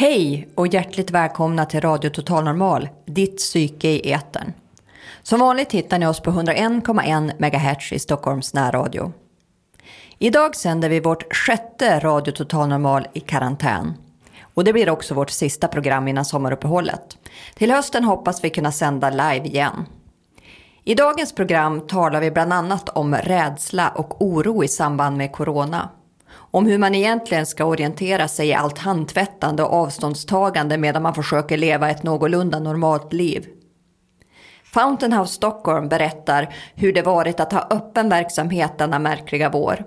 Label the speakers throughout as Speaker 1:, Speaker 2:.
Speaker 1: Hej och hjärtligt välkomna till Radio Total Normal, ditt psyke i etern. Som vanligt hittar ni oss på 101,1 MHz i Stockholms närradio. Idag sänder vi vårt sjätte Radio Total Normal i karantän. Och det blir också vårt sista program innan sommaruppehållet. Till hösten hoppas vi kunna sända live igen. I dagens program talar vi bland annat om rädsla och oro i samband med corona om hur man egentligen ska orientera sig i allt handtvättande och avståndstagande medan man försöker leva ett någorlunda normalt liv. Fountain House Stockholm berättar hur det varit att ha öppen verksamhet denna märkliga vår.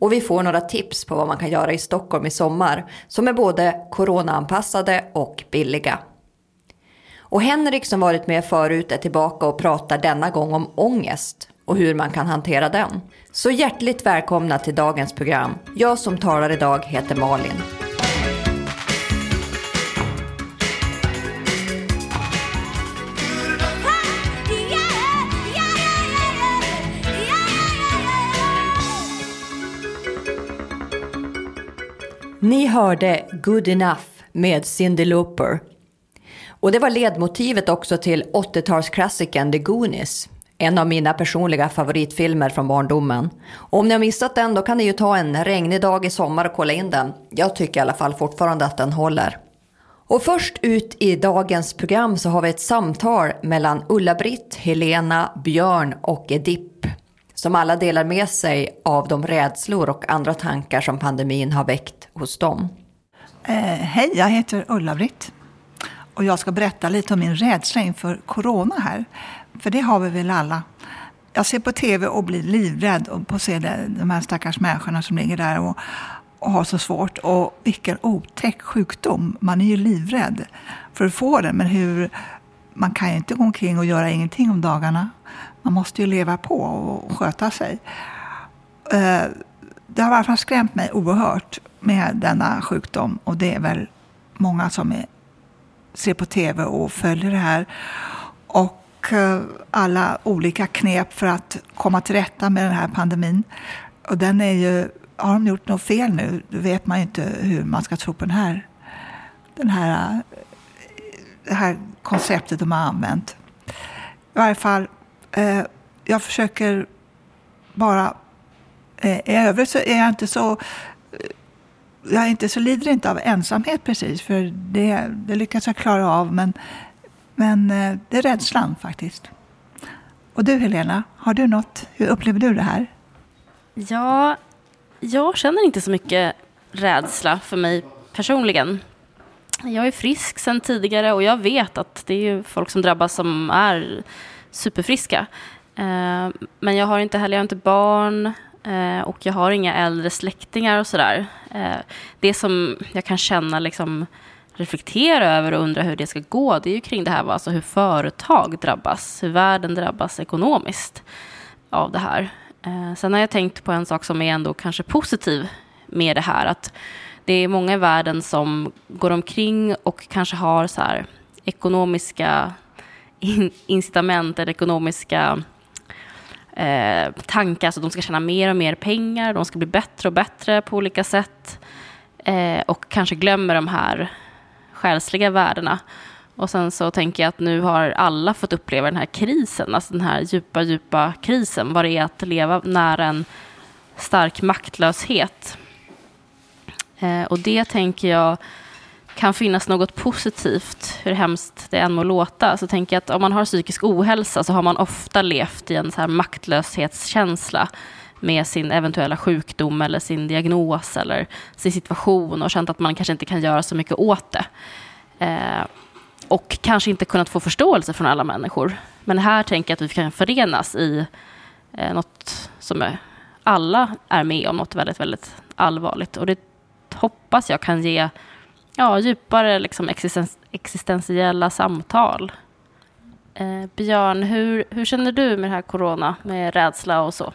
Speaker 1: Och vi får några tips på vad man kan göra i Stockholm i sommar som är både coronaanpassade och billiga. Och Henrik som varit med förut är tillbaka och pratar denna gång om ångest och hur man kan hantera den. Så hjärtligt välkomna till dagens program. Jag som talar idag heter Malin. Ni hörde Good Enough med Cyndi Lauper. Och det var ledmotivet också till 80-talsklassikern The Goonies. En av mina personliga favoritfilmer från barndomen. Och om ni har missat den då kan ni ju ta en regnig dag i sommar och kolla in den. Jag tycker i alla fall fortfarande att den håller. Och först ut i dagens program så har vi ett samtal mellan Ulla-Britt, Helena, Björn och Edip Som alla delar med sig av de rädslor och andra tankar som pandemin har väckt hos dem.
Speaker 2: Eh, hej, jag heter Ulla-Britt. Och jag ska berätta lite om min rädsla inför corona här. För det har vi väl alla. Jag ser på tv och blir livrädd och på se de här stackars människorna som ligger där och, och har så svårt. Och vilken otäck sjukdom. Man är ju livrädd för att få den. Men hur, man kan ju inte gå omkring och göra ingenting om dagarna. Man måste ju leva på och sköta sig. Eh, det har i alla fall skrämt mig oerhört med denna sjukdom. Och det är väl många som är, ser på tv och följer det här. Och alla olika knep för att komma till rätta med den här pandemin. Och den är ju, har de gjort något fel nu, då vet man ju inte hur man ska tro på den här, den här, eh, det här konceptet de har använt. I varje fall, eh, jag försöker bara... Eh, I övrigt så är jag inte så... Eh, jag är inte så lider inte av ensamhet precis, för det, det lyckas jag klara av. Men men eh, det är rädslan faktiskt. Och du Helena, har du något? Hur upplever du det här?
Speaker 3: Ja, jag känner inte så mycket rädsla för mig personligen. Jag är frisk sedan tidigare och jag vet att det är folk som drabbas som är superfriska. Eh, men jag har inte heller jag har inte barn eh, och jag har inga äldre släktingar och sådär. Det som jag kan känna liksom reflektera över och undra hur det ska gå, det är ju kring det här alltså hur företag drabbas, hur världen drabbas ekonomiskt av det här. Eh, sen har jag tänkt på en sak som är ändå kanske positiv med det här, att det är många i världen som går omkring och kanske har så här ekonomiska incitament eller ekonomiska eh, tankar, så att de ska tjäna mer och mer pengar, de ska bli bättre och bättre på olika sätt eh, och kanske glömmer de här själsliga värdena. Och sen så tänker jag att nu har alla fått uppleva den här krisen, alltså den här djupa, djupa krisen, vad det är att leva nära en stark maktlöshet. Eh, och det tänker jag kan finnas något positivt, hur hemskt det än må låta. Så tänker jag att om man har psykisk ohälsa så har man ofta levt i en så här maktlöshetskänsla med sin eventuella sjukdom eller sin diagnos eller sin situation och känt att man kanske inte kan göra så mycket åt det. Eh, och kanske inte kunnat få förståelse från alla människor. Men här tänker jag att vi kan förenas i eh, något som är, alla är med om, något väldigt, väldigt allvarligt. Och det hoppas jag kan ge ja, djupare liksom existens, existentiella samtal. Eh, Björn, hur, hur känner du med det här corona, med rädsla och så?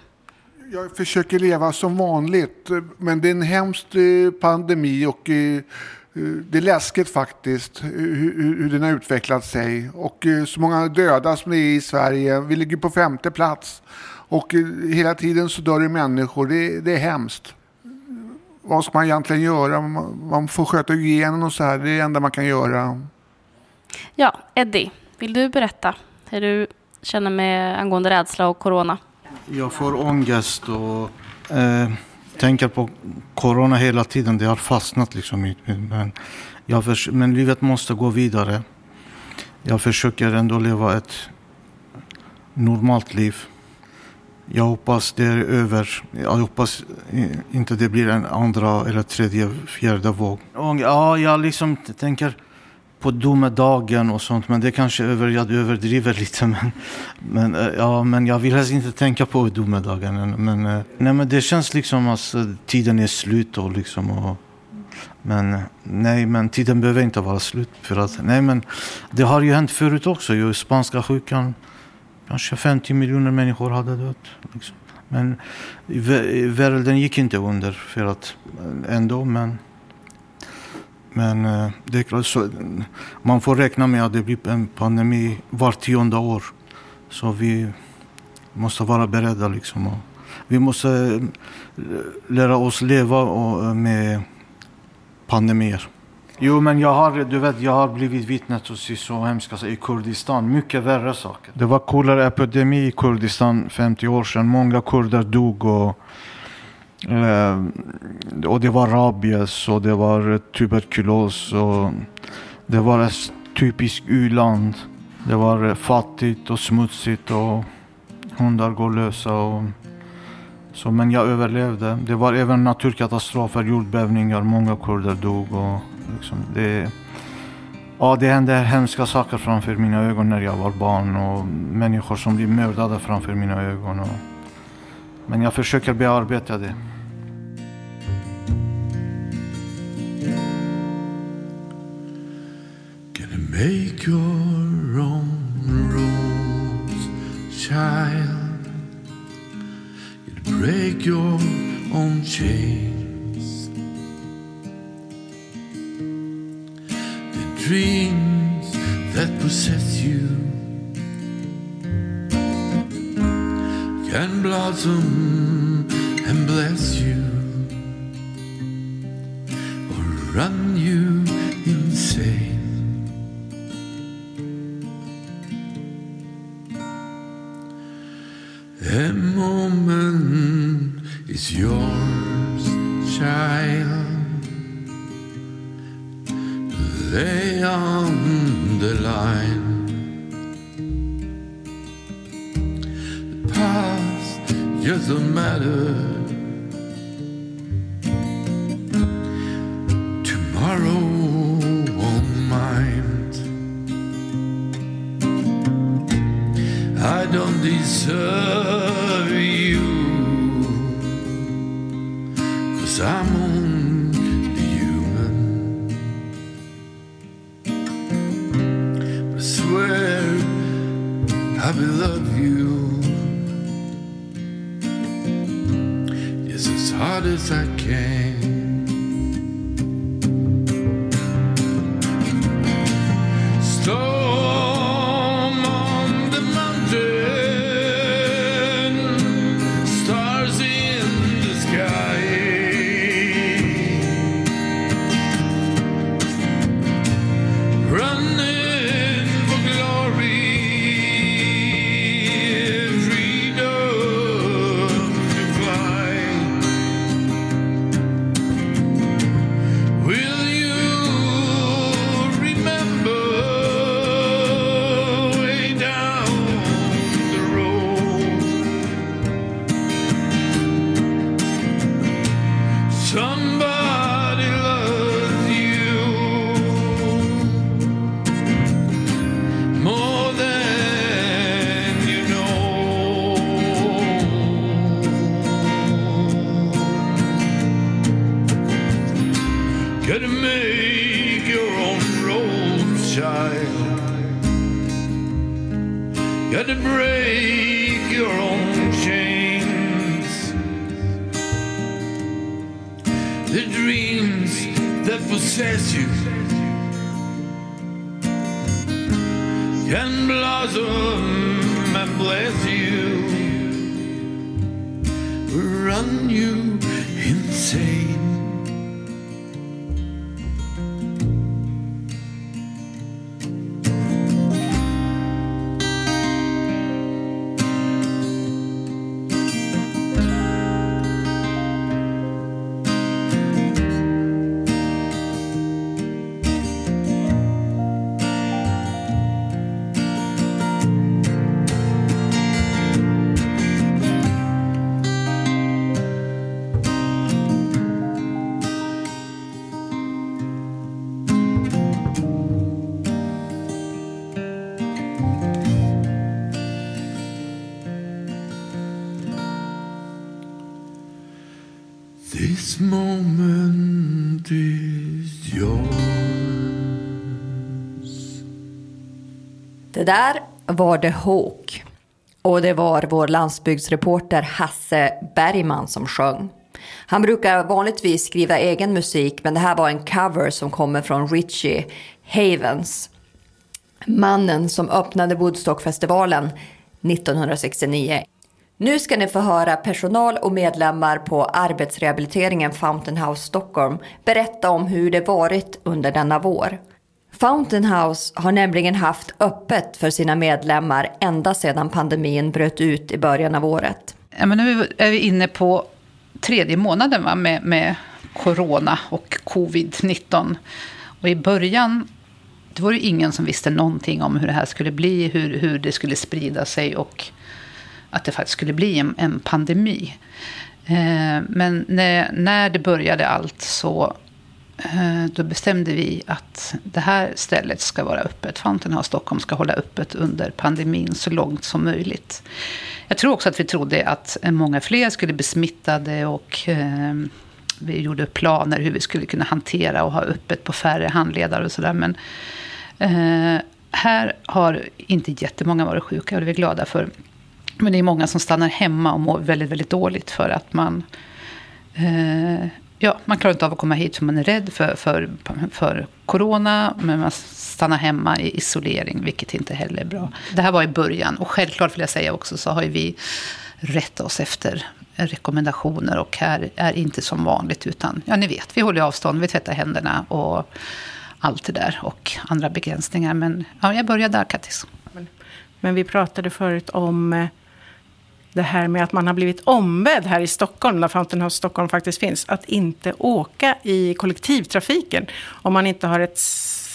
Speaker 4: Jag försöker leva som vanligt, men det är en hemsk eh, pandemi och eh, eh, det är läskigt faktiskt hur, hur den har utvecklat sig. Och så många döda som det är i Sverige. Vi ligger på femte plats. Och hela tiden så dör det människor. Det, det är hemskt. Vad ska man egentligen göra? Man får sköta hygienen och så här. Det är det enda man kan göra.
Speaker 3: Ja, Eddie, vill du berätta hur du känner med angående rädsla och corona?
Speaker 5: Jag får ångest och eh, tänker på corona hela tiden. Det har fastnat liksom. Men, jag för, men livet måste gå vidare. Jag försöker ändå leva ett normalt liv. Jag hoppas det är över. Jag hoppas inte det blir en andra eller tredje, fjärde våg. Ja, jag liksom tänker på domedagen och sånt. Men det kanske över, jag överdriver lite. Men, men, eh, ja, men jag vill helst inte tänka på domedagen. Men, eh, nej, men det känns liksom att eh, tiden är slut. Och liksom, och, men nej, men tiden behöver inte vara slut. För att, nej, men det har ju hänt förut också. Ju spanska sjukan. Kanske 50 miljoner människor hade dött. Liksom. Men världen gick inte under för att ändå. Men men eh, det är klart, så, man får räkna med att det blir en pandemi var tionde år. Så vi måste vara beredda. Liksom. Och vi måste eh, lära oss leva eh, med pandemier. Jo, men jag har, du vet, jag har blivit vittne till så hemska saker i Kurdistan. Mycket värre saker. Det var koleraepidemi i Kurdistan 50 år sedan. Många kurder dog. och Eh, och det var rabies och det var tuberkulos och det var ett typiskt u-land. Det var fattigt och smutsigt och hundar går lösa. Och, så, men jag överlevde. Det var även naturkatastrofer, jordbävningar, många kurder dog. Och liksom det, ja, det hände hemska saker framför mina ögon när jag var barn och människor som blev mördade framför mina ögon. Och, men jag försöker bearbeta det. Make your own rules, child. You'd break your own chains. The dreams that possess you can blossom and bless you or run you A moment is yours, child. Lay on the line. The past doesn't matter.
Speaker 1: Det där var The Hawk. Och det var vår landsbygdsreporter Hasse Bergman som sjöng. Han brukar vanligtvis skriva egen musik men det här var en cover som kommer från Richie Havens. Mannen som öppnade Woodstockfestivalen 1969. Nu ska ni få höra personal och medlemmar på arbetsrehabiliteringen Fountain House Stockholm berätta om hur det varit under denna vår. Fountain House har nämligen haft öppet för sina medlemmar ända sedan pandemin bröt ut i början av året.
Speaker 6: Ja, men nu är vi inne på tredje månaden va, med, med corona och covid-19. Och i början det var det ingen som visste någonting om hur det här skulle bli, hur, hur det skulle sprida sig och att det faktiskt skulle bli en, en pandemi. Eh, men när, när det började allt så Eh, då bestämde vi att det här stället ska vara öppet. Fountain House Stockholm ska hålla öppet under pandemin så långt som möjligt. Jag tror också att vi trodde att många fler skulle bli smittade och eh, vi gjorde planer hur vi skulle kunna hantera och ha öppet på färre handledare och sådär. Men eh, här har inte jättemånga varit sjuka och det är vi glada för. Men det är många som stannar hemma och mår väldigt, väldigt dåligt för att man... Eh, ja, man klarar inte av att komma hit för man är rädd för, för, för corona. Men man stannar hemma i isolering, vilket inte heller är bra. Det här var i början. Och självklart vill jag säga också så har ju vi rättat oss efter rekommendationer. Och här är inte som vanligt utan, ja ni vet, vi håller avstånd, vi tvättar händerna och allt det där. Och andra begränsningar. Men ja, jag börjar där Kattis.
Speaker 7: Men vi pratade förut om eh, det här med att man har blivit ombedd här i Stockholm, där Fountain House Stockholm faktiskt finns, att inte åka i kollektivtrafiken om man inte har ett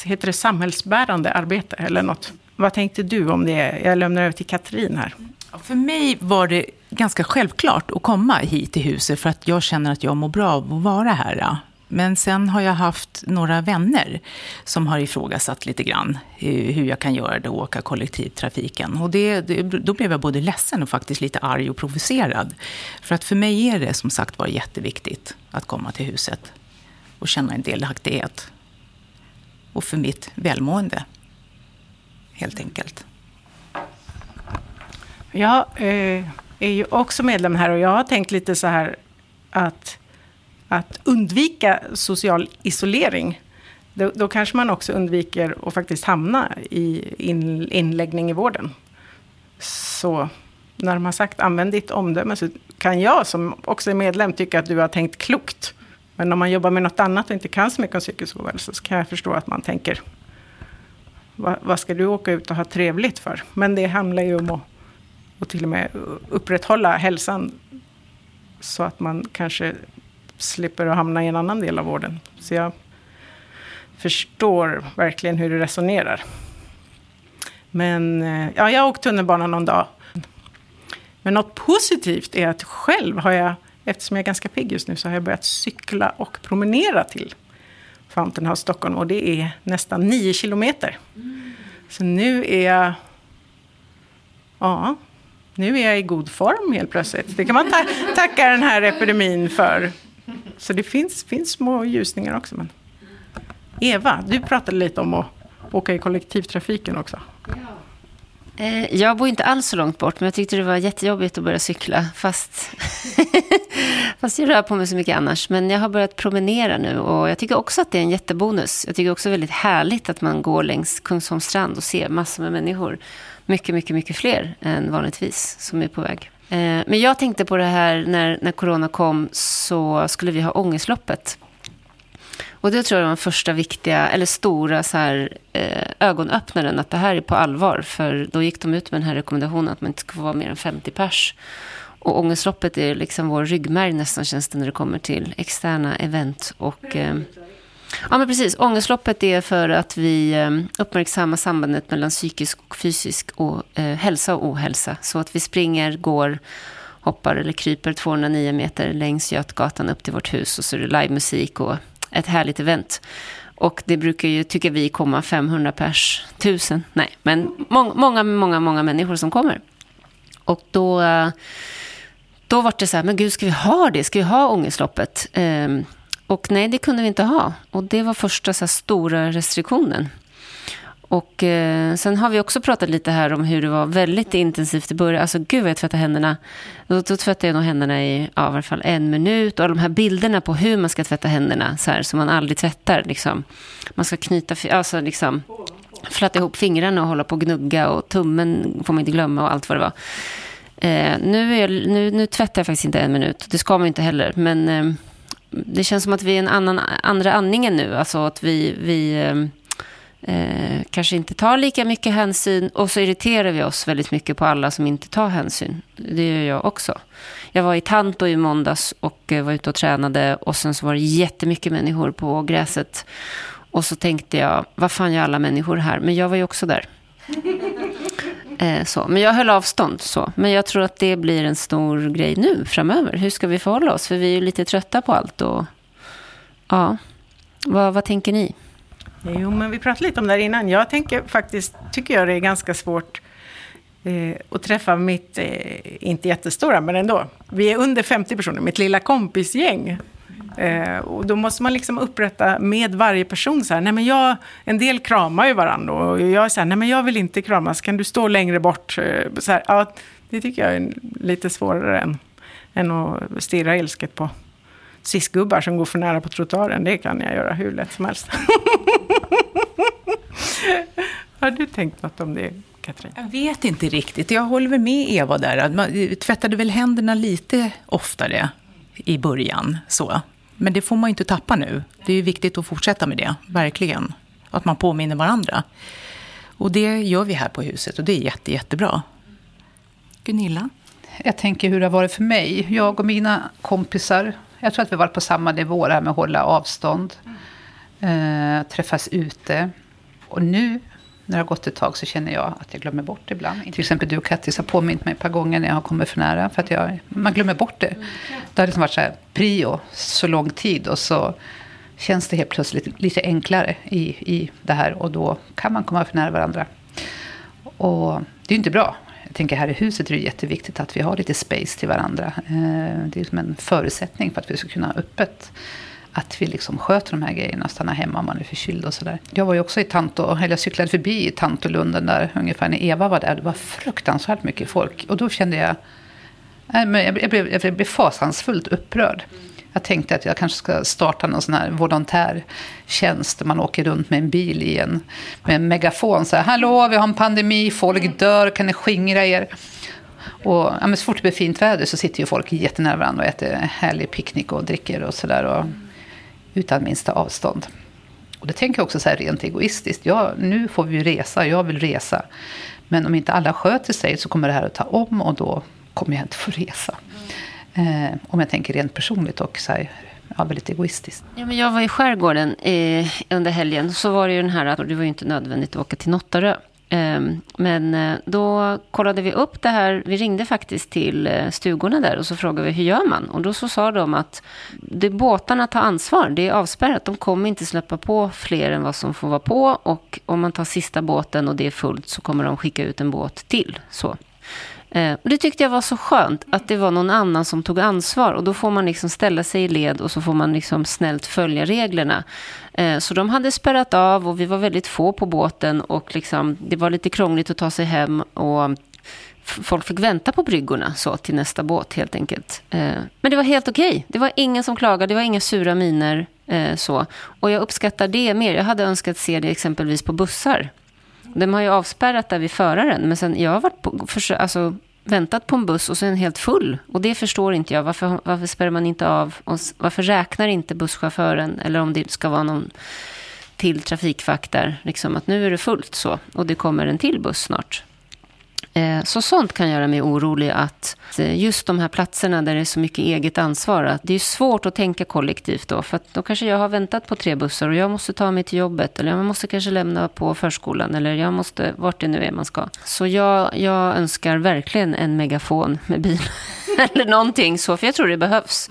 Speaker 7: heter det samhällsbärande arbete eller något. Vad tänkte du om det? Jag lämnar över till Katrin här.
Speaker 8: För mig var det ganska självklart att komma hit till huset för att jag känner att jag mår bra av att vara här. Men sen har jag haft några vänner som har ifrågasatt lite grann hur jag kan göra det och åka kollektivtrafiken. Och det, det, då blev jag både ledsen och faktiskt lite arg och provocerad. För att för mig är det som sagt var jätteviktigt att komma till huset och känna en delaktighet. Och för mitt välmående, helt enkelt.
Speaker 7: Jag eh, är ju också medlem här och jag har tänkt lite så här att att undvika social isolering, då, då, kanske man också undviker att faktiskt hamna i in, inläggning i vården. Så när de har sagt använd ditt omdöme så kan jag som också är medlem tycka att du har tänkt klokt. Men om man jobbar med något annat och inte kan så mycket om psykisk ohälsa så kan jag förstå att man tänker vad, vad ska du åka ut och ha trevligt för? Men det handlar ju om att och till och med upprätthålla hälsan så att man kanske slipper att hamna i en annan del av vården. Så jag förstår verkligen hur du resonerar. Men eh, ja, jag har åkt tunnelbana någon dag. Men något positivt är att själv har jag, eftersom jag är ganska pigg just nu, så har jag börjat cykla och promenera till Fountain House Stockholm. Och det är nästan nio kilometer. Mm. Så nu är jag... Ja, nu är jag i god form helt plötsligt. Det kan man ta tacka den här epidemin för. Så det finns, finns små ljusningar också. Men. Eva, du pratade lite om att, åka i kollektivtrafiken också.
Speaker 9: Eh, jag bor inte alls så långt bort, men jag tyckte det var jättejobbigt att börja cykla. Fast, fast jag rör på mig så mycket annars. Men jag har börjat promenera nu och jag tycker också att det är en jättebonus. Jag tycker också väldigt härligt att man går längs Kungsholms strand och ser massor med människor. Mycket, mycket, mycket fler än vanligtvis som är på väg. Eh, men jag tänkte på det här när, när corona kom så skulle vi ha ångestloppet. Och det tror jag var den första viktiga, eller stora så här, eh, ögonöppnaren, att det här är på allvar. För då gick de ut med den här rekommendationen att man inte ska få vara mer än 50 pers. Och ångestloppet är liksom vår ryggmärg nästan känns det när det kommer till externa event. Och, eh, ja men precis, ångestloppet är för att vi eh, uppmärksammar sambandet mellan psykisk och fysisk och, eh, hälsa och ohälsa. Så att vi springer, går, hoppar eller kryper 209 meter längs Götgatan upp till vårt hus och så är det livemusik och ett härligt event. Och det brukar ju, tycker vi, komma 500 pers, 1000, nej, men många, många, många, många människor som kommer. Och då, eh, då var det så här, men gud, ska vi ha det? Ska vi ha ångestloppet? Eh, och nej, det kunde vi inte ha. Och det var första så här, stora restriktionen. Och eh, sen har vi också pratat lite här om hur det var väldigt intensivt i början. Alltså gud vad jag tvättade händerna. Då, då tvättade jag nog händerna i ja, i alla fall en minut. Och de här bilderna på hur man ska tvätta händerna. Så här, som man aldrig tvättar. Liksom. Man ska knyta, alltså liksom flätta ihop fingrarna och hålla på och gnugga. Och tummen får man inte glömma och allt vad det var. Eh, nu, är jag, nu, nu tvättar jag faktiskt inte en minut. Det ska man inte heller. Men eh, det känns som att vi är en annan, andra andningen nu. Alltså att vi... vi ehm, eh, kanske inte tar lika mycket hänsyn och så irriterar vi oss väldigt mycket på alla som inte tar hänsyn. Det gör jag också. Jag var i Tanto i måndags och eh, var ute och tränade och sen så var det jättemycket människor på gräset. Och så tänkte jag, vad fan gör alla människor här? Men jag var ju också där. Eh, så. Men jag höll avstånd. Så. Men jag tror att det blir en stor grej nu framöver. Hur ska vi förhålla oss? För vi är ju lite trötta på allt. Och, ja. vad, vad tänker ni?
Speaker 7: Jo, men vi pratade lite om det här innan. Jag tänker faktiskt, tycker jag det är ganska svårt eh, att träffa mitt, eh, inte jättestora, men ändå. Vi är under 50 personer, mitt lilla kompisgäng. Eh, och då måste man liksom upprätta med varje person så här, nej men jag, en del kramar ju varandra och jag är så här, nej men jag vill inte kramas, kan du stå längre bort? Eh, så här, ja, det tycker jag är lite svårare än, än att stirra ilsket på cisgubbar som går för nära på trottoaren. Det kan jag göra hur lätt som helst. Har du tänkt något om det, Katrin?
Speaker 8: Jag vet inte riktigt. Jag håller väl med Eva där. Man eh, tvättade väl händerna lite oftare i början. Så. Men det får man ju inte tappa nu. Det är ju viktigt att fortsätta med det, verkligen. Att man påminner varandra. Och det gör vi här på huset och det är jätte, jättebra. Gunilla?
Speaker 6: Jag tänker hur det har varit för mig. Jag och mina kompisar, jag tror att vi har varit på samma nivå, det här med att hålla avstånd. Eh, träffas ute. Och nu, när det har gått ett tag, så känner jag att jag glömmer bort det ibland. Till exempel du och Kattis har påmint mig ett par gånger när jag har kommit för nära. För att jag, man glömmer bort det. Det har liksom varit så här, prio så lång tid. Och så känns det helt plötsligt lite enklare i, i det här. Och då kan man komma för nära varandra. Och det är ju inte bra. Jag tänker här i huset är det jätteviktigt att vi har lite space till varandra. Eh, det är som en förutsättning för att vi ska kunna ha öppet. Att vi liksom sköter de här grejerna stannar hemma om man är förkyld och sådär. Jag var ju också i Tanto, eller jag cyklade förbi i Tantolunden där ungefär när Eva var där. Det var fruktansvärt mycket folk. Och då kände jag, jag blev, jag blev, jag blev fasansfullt upprörd. Jag tänkte att jag kanske ska starta någon sån här volontärtjänst där man åker runt med en bil i en, med en megafon. Så här, Hallå, vi har en pandemi, folk dör, kan ni skingra er? Och ja, men så fort det blir fint väder så sitter ju folk jättenära varandra och äter härlig picknick och dricker och sådär. Utan minsta avstånd. Och det tänker jag också så här rent egoistiskt. Ja, nu får vi ju resa, jag vill resa. Men om inte alla sköter sig så kommer det här att ta om och då kommer jag inte få resa. Eh, om jag tänker rent personligt och så här, ja, väldigt egoistiskt.
Speaker 9: Ja, men jag var i skärgården eh, under helgen. Så var det ju den här, att det var ju inte nödvändigt att åka till Nottarö. Ehm, men eh, då kollade vi upp det här. Vi ringde faktiskt till eh, stugorna där och så frågade vi hur gör man? Och då så sa de att det båtarna tar ansvar. Det är avspärrat. De kommer inte släppa på fler än vad som får vara på. Och om man tar sista båten och det är fullt så kommer de skicka ut en båt till. Så. Eh, och det tyckte jag var så skönt, att det var någon annan som tog ansvar. Och då får man liksom ställa sig i led och så får man liksom snällt följa reglerna. Eh, så de hade spärrat av och vi var väldigt få på båten och liksom, det var lite krångligt att ta sig hem. Och folk fick vänta på bryggorna så, till nästa båt helt enkelt. Eh, men det var helt okej. Okay. Det var ingen som klagade, det var inga sura miner. Eh, så. Och jag uppskattar det mer. Jag hade önskat se det exempelvis på bussar. De har ju avspärrat där vid föraren, men sen jag har varit på, för, alltså, väntat på en buss och så är den helt full. Och det förstår inte jag. Varför, varför spärrar man inte av? Och varför räknar inte busschauffören? Eller om det ska vara någon till trafikvakt där. Liksom att nu är det fullt så. Och det kommer en till buss snart. Eh, så sånt kan göra mig orolig att eh, just de här platserna där det är så mycket eget ansvar, att det är svårt att tänka kollektivt då. För att då kanske jag har väntat på tre bussar och jag måste ta mig till jobbet. Eller jag måste kanske lämna på förskolan. Eller jag måste, vart det nu är man ska. Så jag, jag önskar verkligen en megafon med bil. eller någonting så, för jag tror det behövs.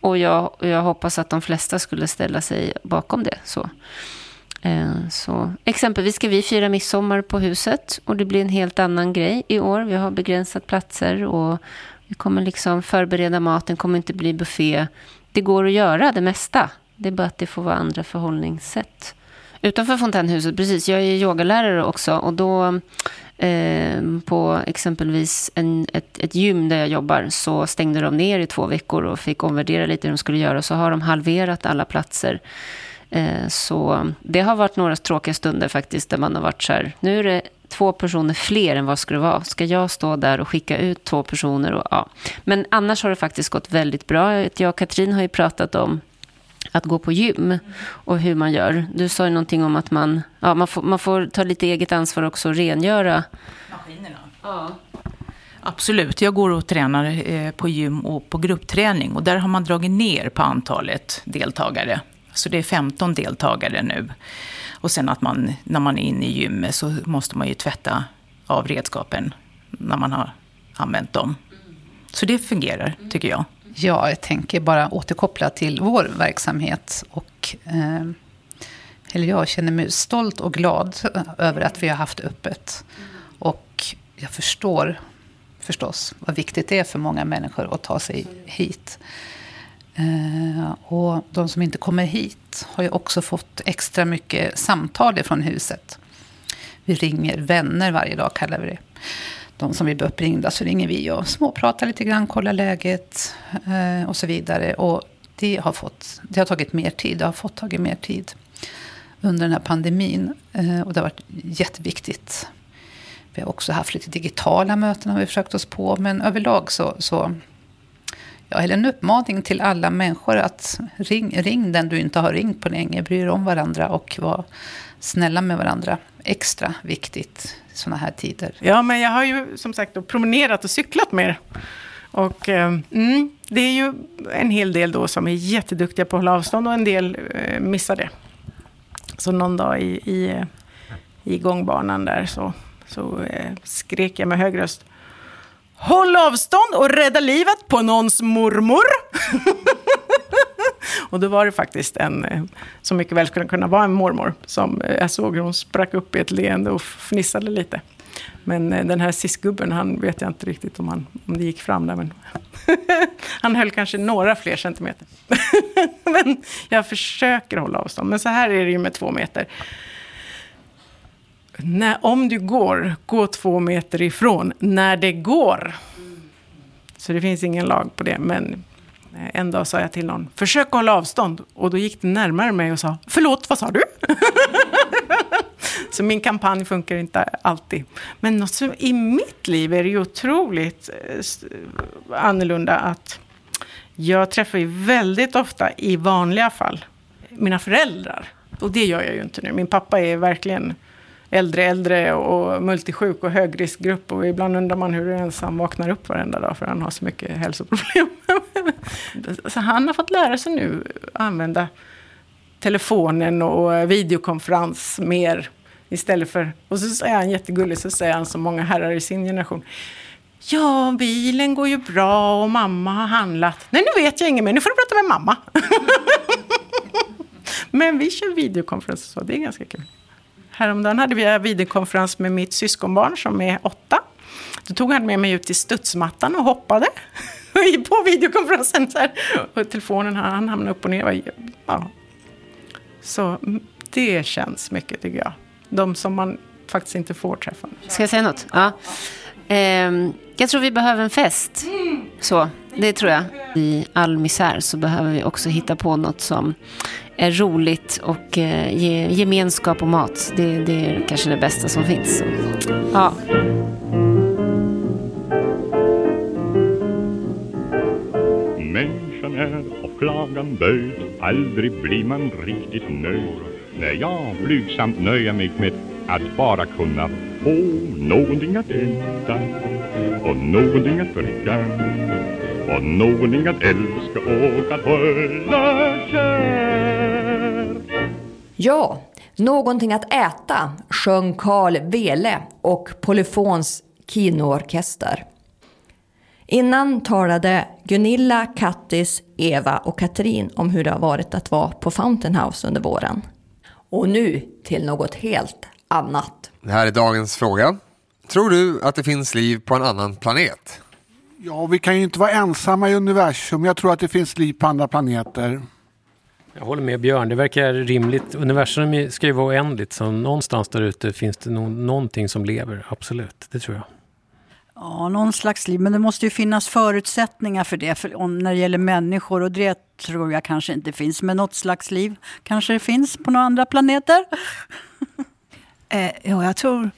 Speaker 9: Och jag, jag hoppas att de flesta skulle ställa sig bakom det. så. Eh, så, exempelvis ska vi fira midsommar på huset och det blir en helt annan grej i år. Vi har begränsat platser och vi kommer liksom förbereda maten, kommer inte bli buffé. Det går att göra det mesta. Det är bara att det får vara andra förhållningssätt. Utanför fontänhuset, precis, jag är yogalärare också och då eh, på exempelvis en, ett, ett gym där jag jobbar så stängde de ner i två veckor och fick omvärdera lite hur de skulle göra. Så har de halverat alla platser så det har varit några tråkiga stunder faktiskt, där man har varit så här, nu är det två personer fler än vad skulle vara. Ska jag stå där och skicka ut två personer? Och, ja. Men annars har det faktiskt gått väldigt bra. Jag och Katrin har ju pratat om att gå på gym och hur man gör. Du sa ju någonting om att man, ja, man, får, man får ta lite eget ansvar också och rengöra.
Speaker 8: Maskinerna? Ja. Absolut, jag går och tränar eh, på gym och på gruppträning och där har man dragit ner på antalet deltagare. Så det är 15 deltagare nu. Och sen att man, när man är inne i gymmet så måste man ju tvätta av redskapen när man har använt dem. Så det fungerar, tycker jag.
Speaker 6: Ja, jag tänker bara återkoppla till vår verksamhet. Och, eh, eller jag känner mig stolt och glad över att vi har haft öppet. Och jag förstår förstås vad viktigt det är för många människor att ta sig hit. Eh, och de som inte kommer hit har ju också fått extra mycket samtal från huset. Vi ringer vänner varje dag, kallar vi det. De som vill bli uppringda så ringer vi och småpratar lite grann, kollar läget eh, och så vidare. Och det har, fått, det har tagit mer tid, det har fått tagit mer tid under den här pandemin. Eh, och det har varit jätteviktigt. Vi har också haft lite digitala möten har vi försökt oss på. Men överlag så, så ja, eller en uppmaning till alla människor att ring, ring den du inte har ringt på länge. Bry er om varandra och var snälla med varandra. Extra viktigt i sådana här tider.
Speaker 7: Ja, men jag har ju som sagt då promenerat och cyklat mer. Och eh, mm, det är ju en hel del då som är jätteduktiga på att hålla avstånd och en del eh, missar det. Så någon dag i, i, eh, i gångbanan där så, så eh, skrek jag med hög röst. Håll avstånd och rädda livet på någons mormor. och då var det faktiskt en, eh, som mycket väl skulle kunna vara en mormor, som eh, jag såg hur hon sprack upp i ett leende och fnissade lite. Men eh, den här sisgubben, han vet jag inte riktigt om, han, om det gick fram där. Men han höll kanske några fler centimeter. men jag försöker hålla avstånd. Men så här är det ju med två meter. När, om du går, gå två meter ifrån när det går. Så det finns ingen lag på det. Men eh, en dag sa jag till någon, försök hålla avstånd. Och då gick det närmare mig och sa, förlåt, vad sa du? Så min kampanj funkar inte alltid. Men något som, i mitt liv är det ju otroligt eh, annorlunda att jag träffar ju väldigt ofta i vanliga fall mina föräldrar. Och det gör jag ju inte nu. Min pappa är verkligen äldre äldre och multisjuk och högriskgrupp. Och ibland undrar man hur ens han vaknar upp varenda dag för han har så mycket hälsoproblem. så han har fått lära sig nu använda telefonen och videokonferens mer. Istället för, och så säger han jättegullig, så säger han som många herrar i sin generation. Ja, bilen går ju bra och mamma har handlat. Nej, nu vet jag inget mer, nu får du prata med mamma. Men vi kör videokonferens och så, det är ganska kul. Häromdagen hade vi en videokonferens med mitt syskonbarn som är åtta. Då tog han med mig ut till studsmattan och hoppade på videokonferensen. Så här. Och telefonen, han hamnade upp och ner. Ja. Så det känns mycket tycker jag. De som man faktiskt inte får träffa.
Speaker 9: Ska jag säga något? Ja. Ehm, jag tror vi behöver en fest. Så, det tror jag. I all misär så behöver vi också hitta på något som är roligt och eh, ge gemenskap och mat. Det, det är kanske det bästa som finns. Så, ja.
Speaker 10: Människan är av klagan böjd, aldrig blir man riktigt nöjd. När jag blygsamt nöjer mig med att bara kunna få någonting att äta och någonting att dricka och någonting att älska och att hålla kär.
Speaker 1: Ja, någonting att äta sjöng Carl Vele och Polyfons Kinoorkester. Innan talade Gunilla, Kattis, Eva och Katrin om hur det har varit att vara på Fountain House under våren. Och nu till något helt annat.
Speaker 11: Det här är dagens fråga. Tror du att det finns liv på en annan planet?
Speaker 4: Ja, vi kan ju inte vara ensamma i universum. Jag tror att det finns liv på andra planeter.
Speaker 12: Jag håller med Björn, det verkar rimligt. Universum ska ju vara oändligt, så någonstans där ute finns det no någonting som lever, absolut. Det tror jag.
Speaker 13: Ja, någon slags liv, men det måste ju finnas förutsättningar för det för, om, när det gäller människor och det tror jag kanske inte finns. Men något slags liv kanske det finns på några andra planeter.
Speaker 2: eh, ja, jag tror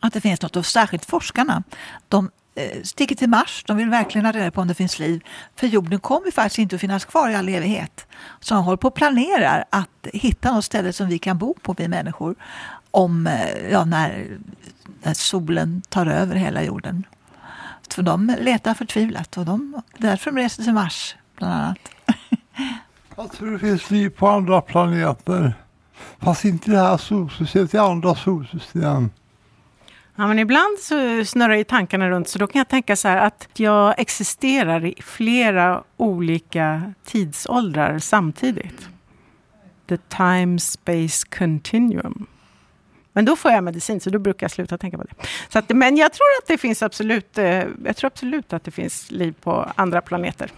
Speaker 2: att det finns något, och särskilt forskarna. De Eh, sticker till Mars, de vill verkligen ha reda på om det finns liv. För jorden kommer faktiskt inte att finnas kvar i all evighet. Så de håller på och planerar att hitta något ställe som vi kan bo på, vi människor, om, eh, ja, när när solen tar över hela jorden. För de letar förtvivlat och de, därför de reser till Mars bland annat.
Speaker 14: Jag tror det finns liv på andra planeter. Fast inte i det här solsystemet, i andra solsystem.
Speaker 7: Ja, men ibland så snurrar ju tankarna runt, så då kan jag tänka så här att jag existerar i flera olika tidsåldrar samtidigt. The time space continuum. Men då får jag medicin, så då brukar jag sluta tänka på det. Så att, men jag tror att det finns absolut, eh, jag tror absolut att det finns liv på andra planeter.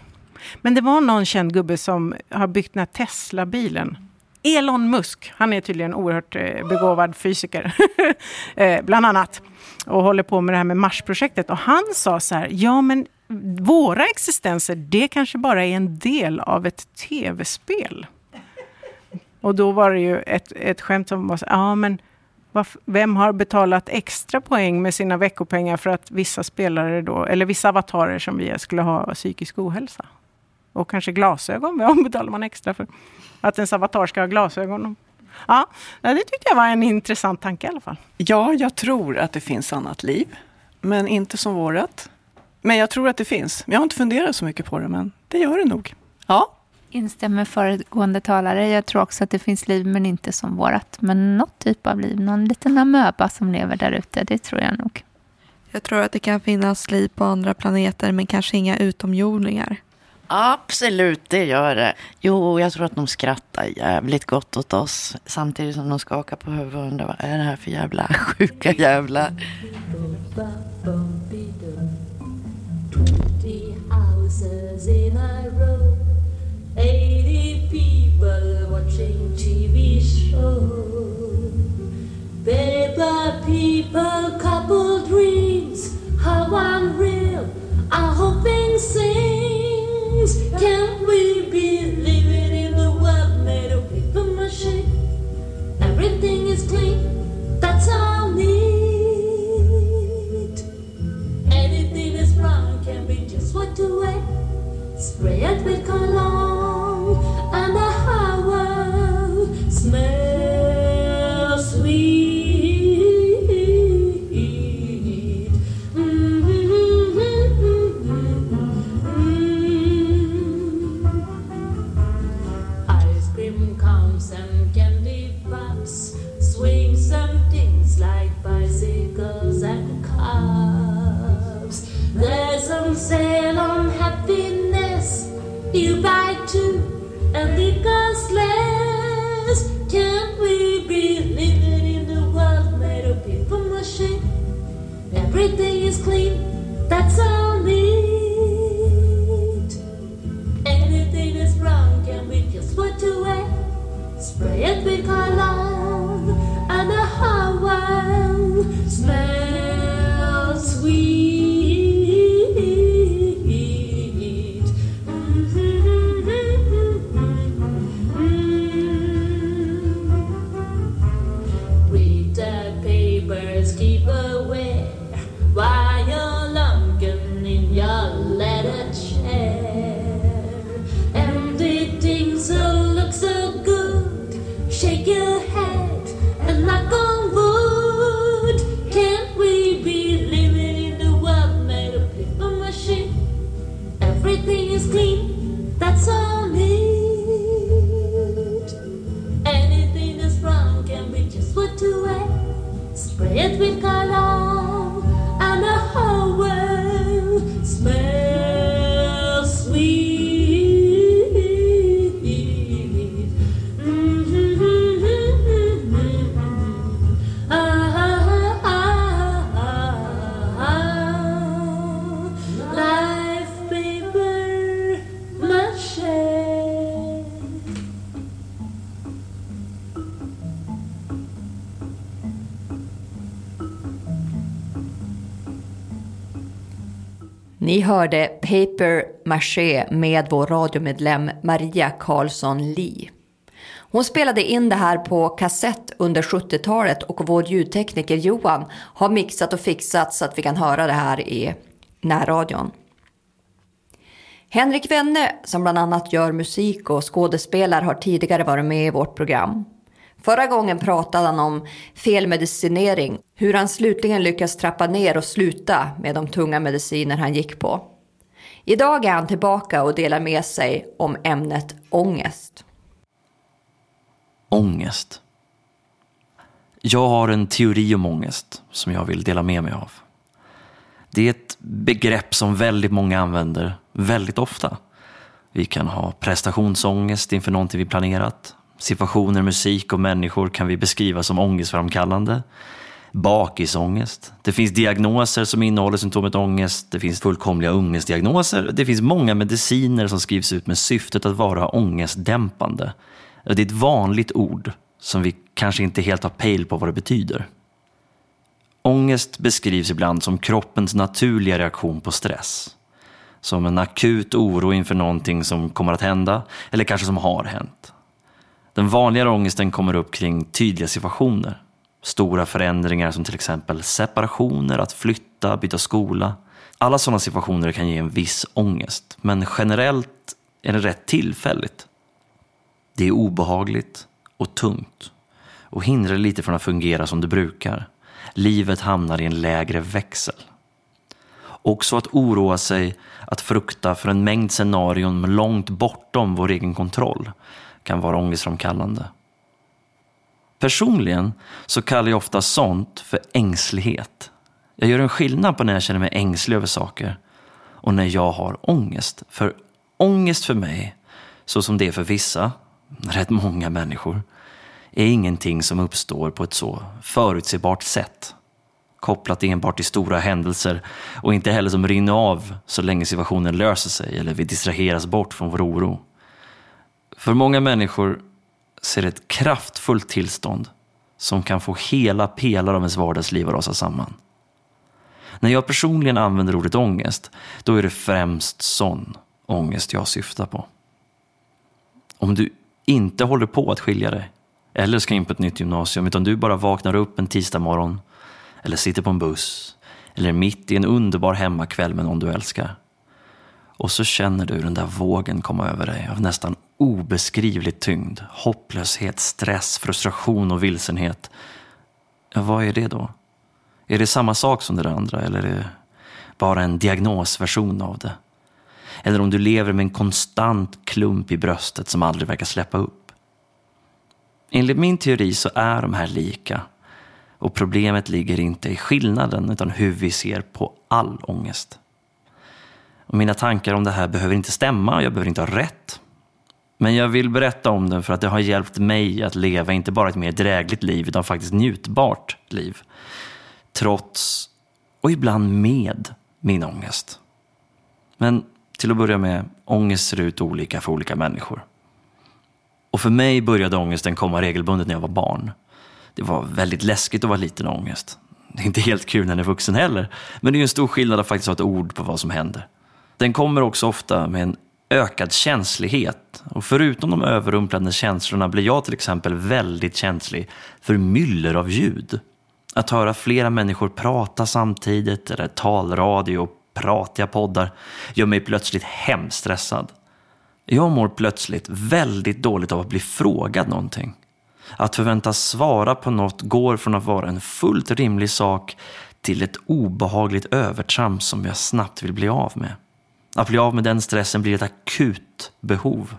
Speaker 7: Men det var någon känd gubbe som har byggt den här Tesla-bilen. Elon Musk, han är tydligen oerhört eh, begåvad fysiker, eh, bland annat. Och håller på med det här med Marsprojektet. Och han sa så här, ja men våra existenser, det kanske bara är en del av ett tv-spel. Och då var det ju ett, ett skämt som var så ja men vem har betalat extra poäng med sina veckopengar för att vissa spelare då, eller vissa avatarer som vi är, skulle ha psykisk ohälsa? Och kanske glasögon, vem betalar man extra för? Att ens avatar ska ha glasögon. Ja, det tyckte jag var en intressant tanke i alla fall.
Speaker 15: Ja, jag tror att det finns annat liv, men inte som vårat. Men jag tror att det finns. Jag har inte funderat så mycket på det, men det gör det nog. Ja.
Speaker 16: Instämmer föregående talare. Jag tror också att det finns liv, men inte som vårat. Men något typ av liv, någon liten amöba som lever där ute, det tror jag nog.
Speaker 17: Jag tror att det kan finnas liv på andra planeter, men kanske inga utomjordingar.
Speaker 18: Absolut, det gör det. Jo, jag tror att de skrattar jävligt gott åt oss. Samtidigt som de skakar på huvudet och undrar vad är det här för jävla sjuka jävlar. houses in a row 80 people watching TV show. Paper people, couple dreams, how unreal our hoping sings. Can we be living in the world made of paper mache? Everything is clean, that's all need. Anything is wrong can be just to wear. Spray it with cologne. Everything
Speaker 1: Ni hörde Paper Maché med vår radiomedlem Maria Karlsson Lee. Hon spelade in det här på kassett under 70-talet och vår ljudtekniker Johan har mixat och fixat så att vi kan höra det här i närradion. Henrik Wenne, som bland annat gör musik och skådespelar, har tidigare varit med i vårt program. Förra gången pratade han om felmedicinering, hur han slutligen lyckas trappa ner och sluta med de tunga mediciner han gick på. Idag är han tillbaka och delar med sig om ämnet ångest.
Speaker 19: Ångest. Jag har en teori om ångest som jag vill dela med mig av. Det är ett begrepp som väldigt många använder väldigt ofta. Vi kan ha prestationsångest inför någonting vi planerat. Situationer, musik och människor kan vi beskriva som ångestframkallande. Bakisångest. Det finns diagnoser som innehåller symptomet ångest. Det finns fullkomliga ångestdiagnoser. Det finns många mediciner som skrivs ut med syftet att vara ångestdämpande. Det är ett vanligt ord som vi kanske inte helt har pejl på vad det betyder. Ångest beskrivs ibland som kroppens naturliga reaktion på stress. Som en akut oro inför någonting som kommer att hända eller kanske som har hänt. Den vanligare ångesten kommer upp kring tydliga situationer. Stora förändringar som till exempel separationer, att flytta, byta skola. Alla sådana situationer kan ge en viss ångest, men generellt är det rätt tillfälligt. Det är obehagligt och tungt och hindrar lite från att fungera som det brukar. Livet hamnar i en lägre växel. Också att oroa sig, att frukta för en mängd scenarion långt bortom vår egen kontroll kan vara ångestframkallande. Personligen så kallar jag ofta sånt för ängslighet. Jag gör en skillnad på när jag känner mig ängslig över saker och när jag har ångest. För ångest för mig, så som det är för vissa, rätt många människor, är ingenting som uppstår på ett så förutsebart sätt. Kopplat enbart till stora händelser och inte heller som rinner av så länge situationen löser sig eller vi distraheras bort från vår oro. För många människor ser ett kraftfullt tillstånd som kan få hela pelare av ens vardagsliv att rasa samman. När jag personligen använder ordet ångest, då är det främst sån ångest jag syftar på. Om du inte håller på att skilja dig, eller ska in på ett nytt gymnasium, utan du bara vaknar upp en tisdag morgon, eller sitter på en buss, eller mitt i en underbar hemmakväll med någon du älskar. Och så känner du den där vågen komma över dig av nästan obeskrivlig tyngd, hopplöshet, stress, frustration och vilsenhet. Ja, vad är det då? Är det samma sak som det andra eller är det bara en diagnosversion av det? Eller om du lever med en konstant klump i bröstet som aldrig verkar släppa upp. Enligt min teori så är de här lika och problemet ligger inte i skillnaden utan hur vi ser på all ångest. Och mina tankar om det här behöver inte stämma, jag behöver inte ha rätt. Men jag vill berätta om den för att det har hjälpt mig att leva inte bara ett mer drägligt liv utan faktiskt njutbart liv. Trots och ibland med min ångest. Men till att börja med, ångest ser ut olika för olika människor. Och för mig började ångesten komma regelbundet när jag var barn. Det var väldigt läskigt att vara liten ångest. Det är inte helt kul när man är vuxen heller, men det är ju en stor skillnad att faktiskt ha ett ord på vad som händer. Den kommer också ofta med en ökad känslighet. Och förutom de överrumplande känslorna blir jag till exempel väldigt känslig för myller av ljud. Att höra flera människor prata samtidigt, eller talradio och pratiga poddar, gör mig plötsligt hemskt stressad. Jag mår plötsligt väldigt dåligt av att bli frågad någonting. Att förväntas svara på något går från att vara en fullt rimlig sak till ett obehagligt övertramp som jag snabbt vill bli av med. Att bli av med den stressen blir ett akut behov.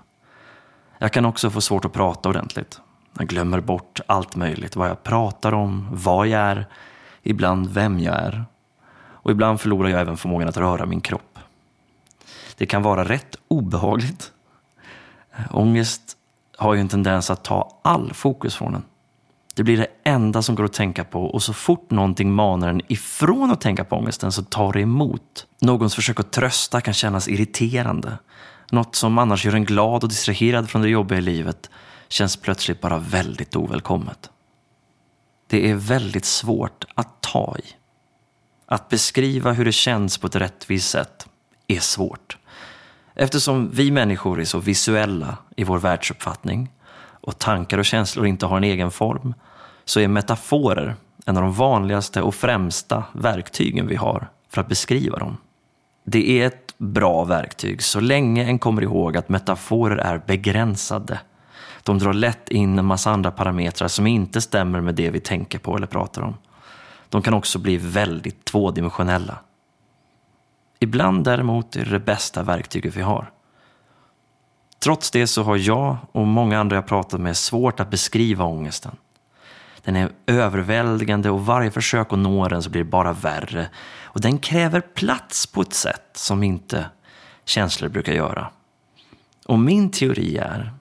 Speaker 19: Jag kan också få svårt att prata ordentligt. Jag glömmer bort allt möjligt. Vad jag pratar om, vad jag är, ibland vem jag är. Och ibland förlorar jag även förmågan att röra min kropp. Det kan vara rätt obehagligt. Ångest har ju en tendens att ta all fokus från en. Det blir det enda som går att tänka på och så fort någonting manar en ifrån att tänka på ångesten så tar det emot. Någons försök att trösta kan kännas irriterande. Något som annars gör en glad och distraherad från det jobbiga i livet känns plötsligt bara väldigt ovälkommet. Det är väldigt svårt att ta i. Att beskriva hur det känns på ett rättvist sätt är svårt. Eftersom vi människor är så visuella i vår världsuppfattning och tankar och känslor inte har en egen form så är metaforer en av de vanligaste och främsta verktygen vi har för att beskriva dem. Det är ett bra verktyg så länge en kommer ihåg att metaforer är begränsade. De drar lätt in en massa andra parametrar som inte stämmer med det vi tänker på eller pratar om. De kan också bli väldigt tvådimensionella. Ibland däremot är det det bästa verktyget vi har. Trots det så har jag och många andra jag pratat med svårt att beskriva ångesten. Den är överväldigande och varje försök att nå den så blir det bara värre. Och den kräver plats på ett sätt som inte känslor brukar göra. Och min teori är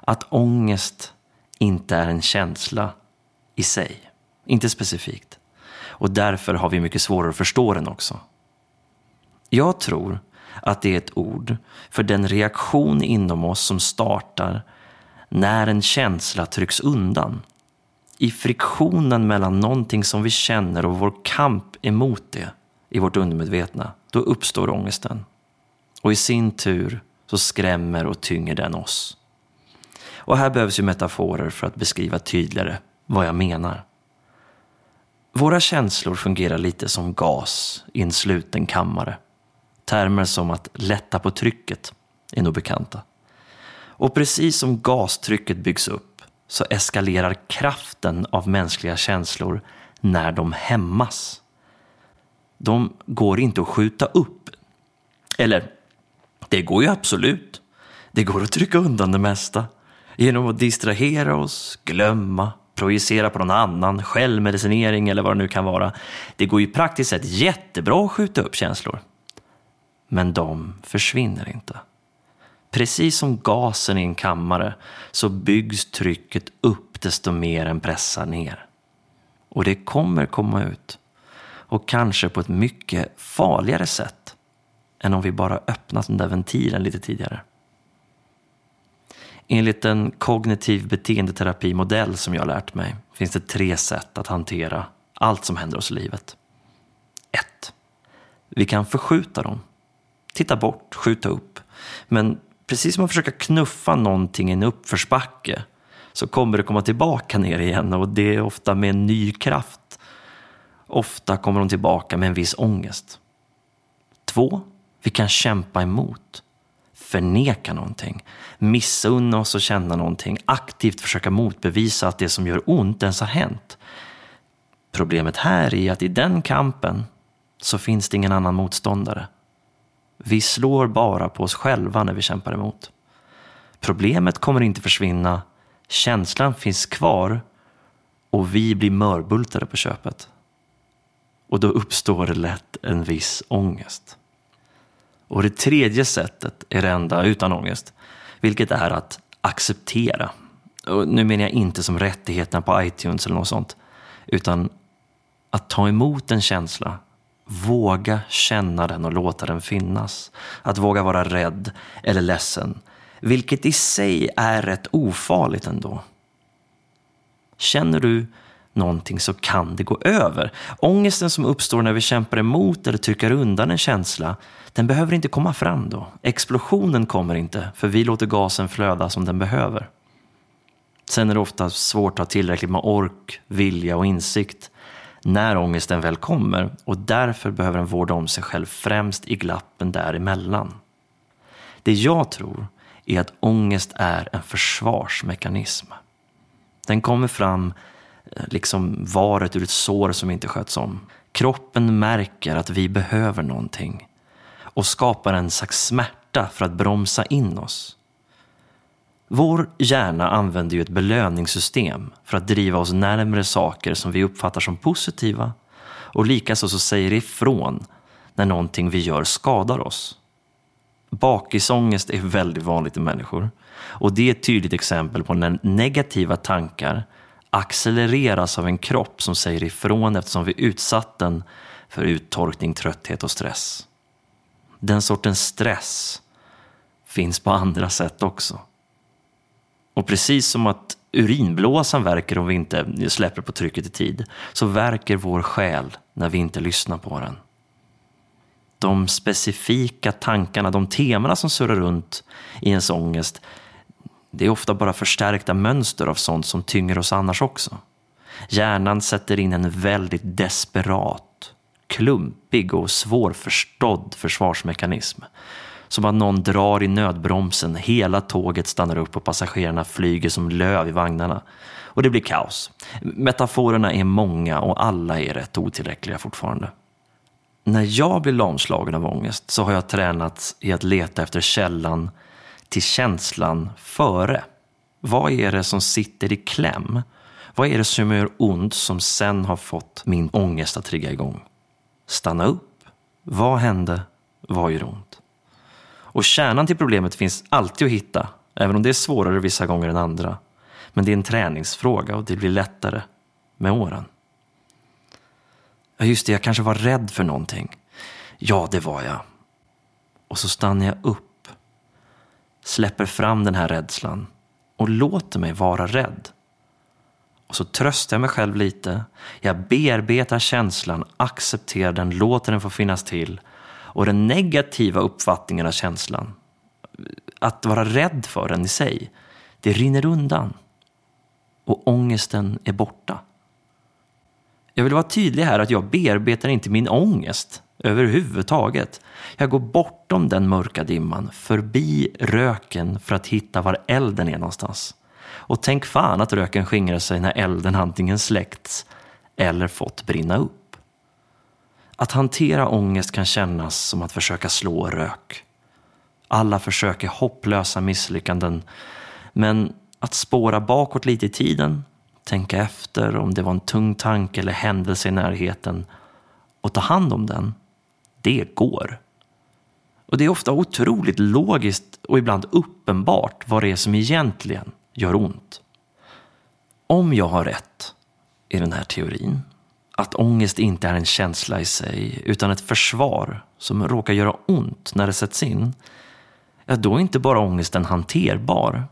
Speaker 19: att ångest inte är en känsla i sig. Inte specifikt. Och därför har vi mycket svårare att förstå den också. Jag tror att det är ett ord för den reaktion inom oss som startar när en känsla trycks undan. I friktionen mellan någonting som vi känner och vår kamp emot det i vårt undermedvetna, då uppstår ångesten. Och i sin tur så skrämmer och tynger den oss. Och här behövs ju metaforer för att beskriva tydligare vad jag menar. Våra känslor fungerar lite som gas i en sluten kammare. Termer som att lätta på trycket är nog bekanta. Och precis som gastrycket byggs upp så eskalerar kraften av mänskliga känslor när de hämmas. De går inte att skjuta upp. Eller, det går ju absolut. Det går att trycka undan det mesta. Genom att distrahera oss, glömma, projicera på någon annan, självmedicinering eller vad det nu kan vara. Det går ju praktiskt sett jättebra att skjuta upp känslor. Men de försvinner inte. Precis som gasen i en kammare så byggs trycket upp desto mer än pressar ner. Och det kommer komma ut. Och kanske på ett mycket farligare sätt än om vi bara öppnat den där ventilen lite tidigare. Enligt en kognitiv beteendeterapimodell som jag har lärt mig finns det tre sätt att hantera allt som händer oss i livet. 1. Vi kan förskjuta dem. Titta bort, skjuta upp. Men precis som att försöka knuffa någonting i en uppförsbacke så kommer det komma tillbaka ner igen och det är ofta med en ny kraft. Ofta kommer de tillbaka med en viss ångest. Två, Vi kan kämpa emot förneka någonting, missunna oss att känna någonting, aktivt försöka motbevisa att det som gör ont ens har hänt. Problemet här är att i den kampen så finns det ingen annan motståndare. Vi slår bara på oss själva när vi kämpar emot. Problemet kommer inte försvinna, känslan finns kvar och vi blir mörbultade på köpet. Och då uppstår det lätt en viss ångest. Och det tredje sättet är det enda utan ångest, vilket är att acceptera. Och nu menar jag inte som rättigheterna på iTunes eller något sånt, utan att ta emot en känsla, våga känna den och låta den finnas. Att våga vara rädd eller ledsen. Vilket i sig är rätt ofarligt ändå. Känner du någonting så kan det gå över. Ångesten som uppstår när vi kämpar emot eller trycker undan en känsla, den behöver inte komma fram då. Explosionen kommer inte, för vi låter gasen flöda som den behöver. Sen är det ofta svårt att ha tillräckligt med ork, vilja och insikt när ångesten väl kommer och därför behöver den vårda om sig själv främst i glappen däremellan. Det jag tror är att ångest är en försvarsmekanism. Den kommer fram eh, liksom varet ur ett sår som inte sköts om. Kroppen märker att vi behöver någonting och skapar en slags smärta för att bromsa in oss. Vår hjärna använder ju ett belöningssystem för att driva oss närmare saker som vi uppfattar som positiva och likaså så säger ifrån när någonting vi gör skadar oss. Bakisångest är väldigt vanligt i människor och det är ett tydligt exempel på när negativa tankar accelereras av en kropp som säger ifrån eftersom vi utsatt den för uttorkning, trötthet och stress. Den sortens stress finns på andra sätt också. Och precis som att urinblåsan verkar om vi inte släpper på trycket i tid, så verkar vår själ när vi inte lyssnar på den. De specifika tankarna, de temana som surrar runt i ens ångest, det är ofta bara förstärkta mönster av sånt som tynger oss annars också. Hjärnan sätter in en väldigt desperat, klumpig och svårförstådd försvarsmekanism som att någon drar i nödbromsen, hela tåget stannar upp och passagerarna flyger som löv i vagnarna. Och det blir kaos. Metaforerna är många och alla är rätt otillräckliga fortfarande. När jag blir lamslagen av ångest så har jag tränat i att leta efter källan till känslan före. Vad är det som sitter i kläm? Vad är det som gör ont som sen har fått min ångest att trigga igång? Stanna upp. Vad hände? Vad gör ont? Och kärnan till problemet finns alltid att hitta, även om det är svårare vissa gånger än andra. Men det är en träningsfråga och det blir lättare med åren. Ja, just det, jag kanske var rädd för någonting. Ja, det var jag. Och så stannar jag upp, släpper fram den här rädslan och låter mig vara rädd. Och så tröstar jag mig själv lite. Jag bearbetar känslan, accepterar den, låter den få finnas till och den negativa uppfattningen av känslan, att vara rädd för den i sig, det rinner undan. Och ångesten är borta. Jag vill vara tydlig här att jag bearbetar inte min ångest överhuvudtaget. Jag går bortom den mörka dimman, förbi röken för att hitta var elden är någonstans. Och tänk fan att röken skingrar sig när elden antingen släckts eller fått brinna upp. Att hantera ångest kan kännas som att försöka slå rök. Alla försök är hopplösa misslyckanden. Men att spåra bakåt lite i tiden, tänka efter om det var en tung tanke eller händelse i närheten och ta hand om den, det går. Och det är ofta otroligt logiskt och ibland uppenbart vad det är som egentligen gör ont. Om jag har rätt i den här teorin att ångest inte är en känsla i sig utan ett försvar som råkar göra ont när det sätts in, ja, då är inte bara ångesten hanterbar,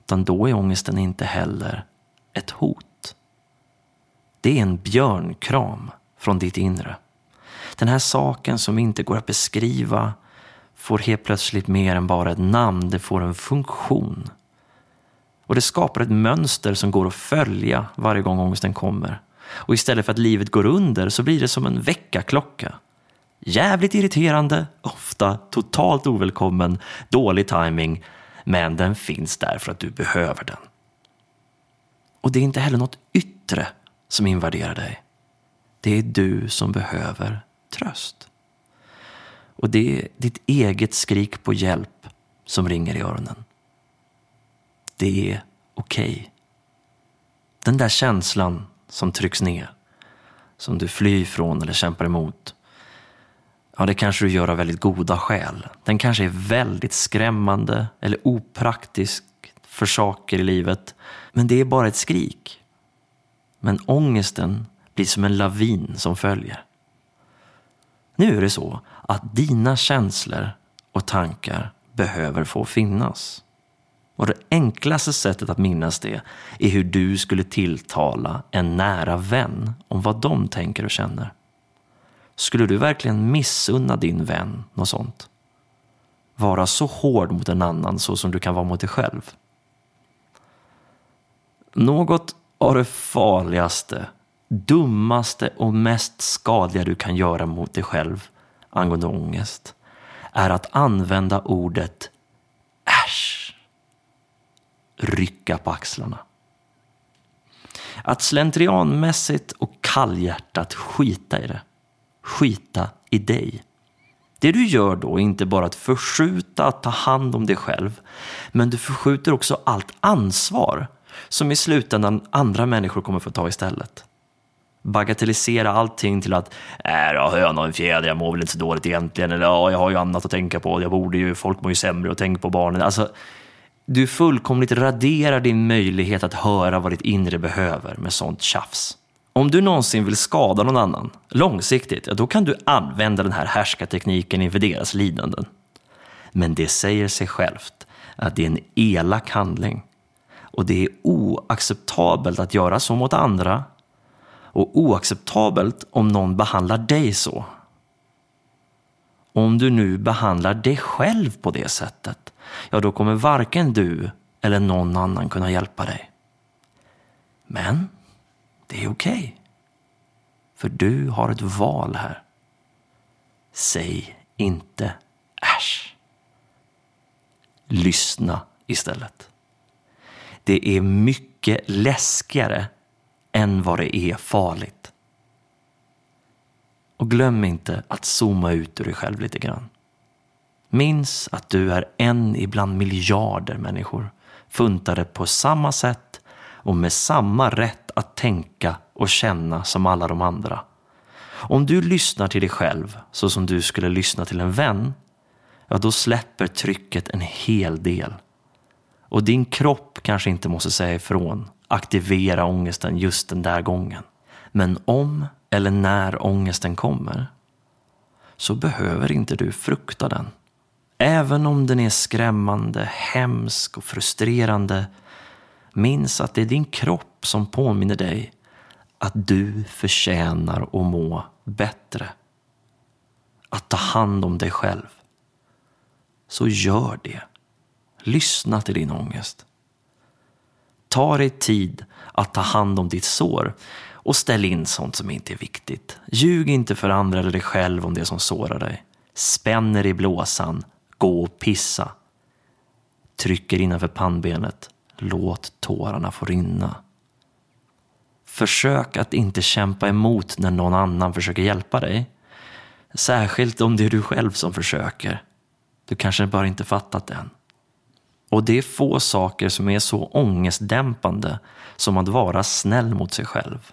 Speaker 19: utan då är ångesten inte heller ett hot. Det är en björnkram från ditt inre. Den här saken som inte går att beskriva får helt plötsligt mer än bara ett namn, det får en funktion. Och det skapar ett mönster som går att följa varje gång ångesten kommer. Och istället för att livet går under så blir det som en väckarklocka. Jävligt irriterande, ofta totalt ovälkommen, dålig timing, men den finns där för att du behöver den. Och det är inte heller något yttre som invaderar dig. Det är du som behöver tröst. Och det är ditt eget skrik på hjälp som ringer i öronen. Det är okej. Okay. Den där känslan som trycks ner, som du flyr från eller kämpar emot, ja, det kanske du gör av väldigt goda skäl. Den kanske är väldigt skrämmande eller opraktisk för saker i livet, men det är bara ett skrik. Men ångesten blir som en lavin som följer. Nu är det så att dina känslor och tankar behöver få finnas. Och det enklaste sättet att minnas det är hur du skulle tilltala en nära vän om vad de tänker och känner. Skulle du verkligen missunna din vän något sånt? Vara så hård mot en annan så som du kan vara mot dig själv? Något av det farligaste, dummaste och mest skadliga du kan göra mot dig själv angående ångest är att använda ordet. Rycka på axlarna. Att slentrianmässigt och kallhjärtat skita i det. Skita i dig. Det du gör då är inte bara att förskjuta att ta hand om dig själv, men du förskjuter också allt ansvar som i slutändan andra människor kommer få ta istället. Bagatellisera allting till att äh, då, höna och en fjäder, jag mår väl inte så dåligt egentligen, eller ja, jag har ju annat att tänka på, jag borde ju, folk mår ju sämre och tänker på barnen. Alltså, du fullkomligt raderar din möjlighet att höra vad ditt inre behöver med sånt tjafs. Om du någonsin vill skada någon annan, långsiktigt, då kan du använda den här härskartekniken inför deras lidanden. Men det säger sig självt att det är en elak handling. Och det är oacceptabelt att göra så mot andra och oacceptabelt om någon behandlar dig så. Om du nu behandlar dig själv på det sättet, ja då kommer varken du eller någon annan kunna hjälpa dig. Men det är okej. Okay. För du har ett val här. Säg inte äsch. Lyssna istället. Det är mycket läskigare än vad det är farligt. Och glöm inte att zooma ut ur dig själv lite grann. Minns att du är en ibland miljarder människor funtade på samma sätt och med samma rätt att tänka och känna som alla de andra. Om du lyssnar till dig själv så som du skulle lyssna till en vän, ja då släpper trycket en hel del. Och din kropp kanske inte måste säga ifrån, aktivera ångesten just den där gången. Men om eller när ångesten kommer så behöver inte du frukta den. Även om den är skrämmande, hemsk och frustrerande minns att det är din kropp som påminner dig att du förtjänar att må bättre. Att ta hand om dig själv. Så gör det. Lyssna till din ångest. Ta dig tid att ta hand om ditt sår och ställ in sånt som inte är viktigt. Ljug inte för andra eller dig själv om det som sårar dig. Spänner i blåsan, gå och pissa. Trycker innanför pannbenet, låt tårarna få rinna. Försök att inte kämpa emot när någon annan försöker hjälpa dig. Särskilt om det är du själv som försöker. Du kanske bara inte fattat det än. Och det är få saker som är så ångestdämpande som att vara snäll mot sig själv.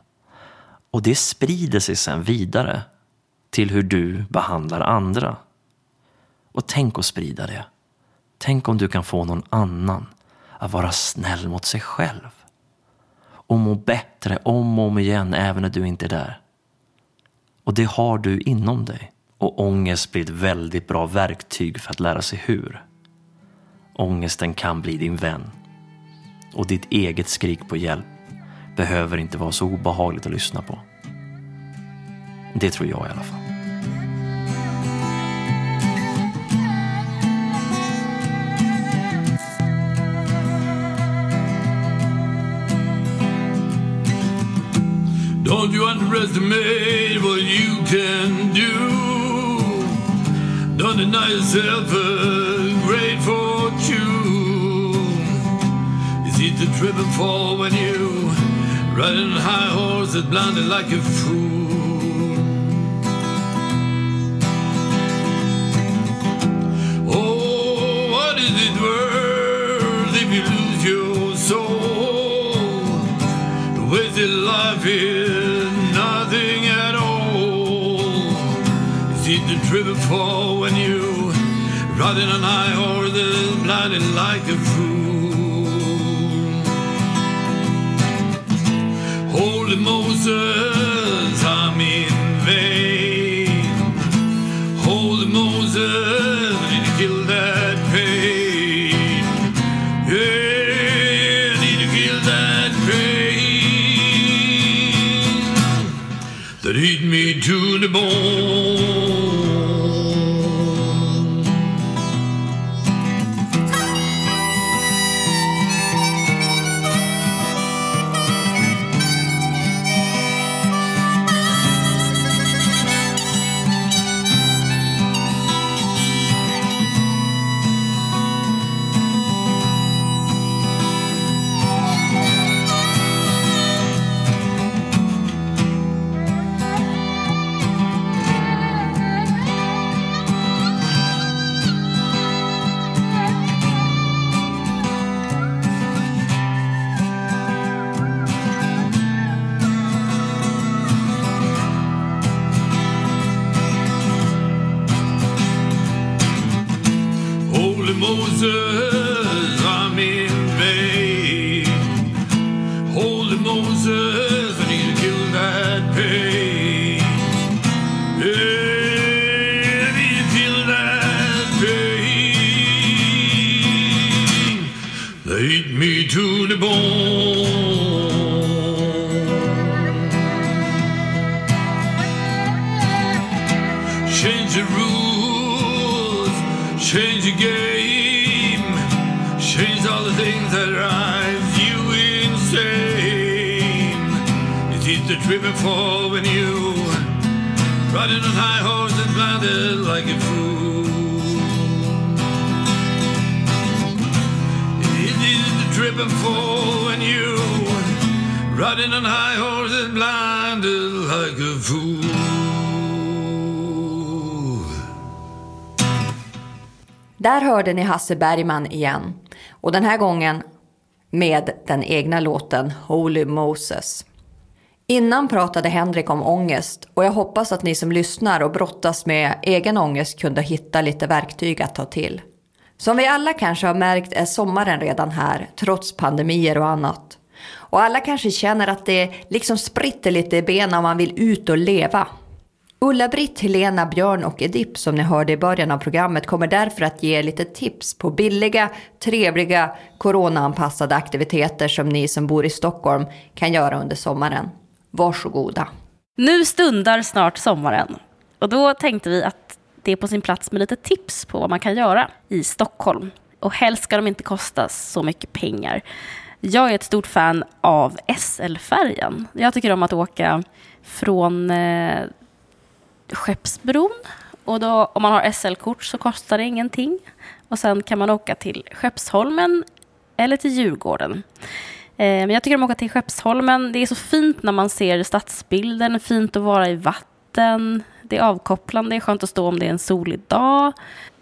Speaker 19: Och det sprider sig sen vidare till hur du behandlar andra. Och tänk att sprida det. Tänk om du kan få någon annan att vara snäll mot sig själv. Och må bättre om och om igen även när du inte är där. Och det har du inom dig. Och ångest blir ett väldigt bra verktyg för att lära sig hur. Ångesten kan bli din vän. Och ditt eget skrik på hjälp behöver inte vara så obehagligt att lyssna på. Det tror jag i alla fall.
Speaker 20: Don't you underestimate what you can do. Don't deny yourself a great fortune. It's easy to trip and fall when you riding a high horse that's blinded like a fool. Oh, what is it worth if you lose your soul? Wasted life is nothing at all. It's easy to trip and fall when you riding on high horse that's blinded like a fool. Holy Moses, mundo. It's either fall when you riding on high horse and blinded like a fool. It is the and fall when you riding on high horse and blinded like a fool.
Speaker 1: Där hörde ni Hasse Bergman igen. Och den här gången med den egna låten Holy Moses. Innan pratade Henrik om ångest och jag hoppas att ni som lyssnar och brottas med egen ångest kunde hitta lite verktyg att ta till. Som vi alla kanske har märkt är sommaren redan här, trots pandemier och annat. Och alla kanske känner att det liksom spritter lite i benen om man vill ut och leva. Ulla-Britt, Helena, Björn och Edip som ni hörde i början av programmet kommer därför att ge er lite tips på billiga, trevliga, coronaanpassade aktiviteter som ni som bor i Stockholm kan göra under sommaren. Varsågoda.
Speaker 3: Nu stundar snart sommaren och då tänkte vi att det är på sin plats med lite tips på vad man kan göra i Stockholm. Och helst ska de inte kosta så mycket pengar. Jag är ett stort fan av SL-färjan. Jag tycker om att åka från eh, Skeppsbron. Och då, om man har SL-kort så kostar det ingenting. Och sen kan man åka till Skeppsholmen eller till Djurgården. Eh, men jag tycker om att åka till Skeppsholmen. Det är så fint när man ser stadsbilden, fint att vara i vatten. Det är avkopplande, det är skönt att stå om det är en solig dag.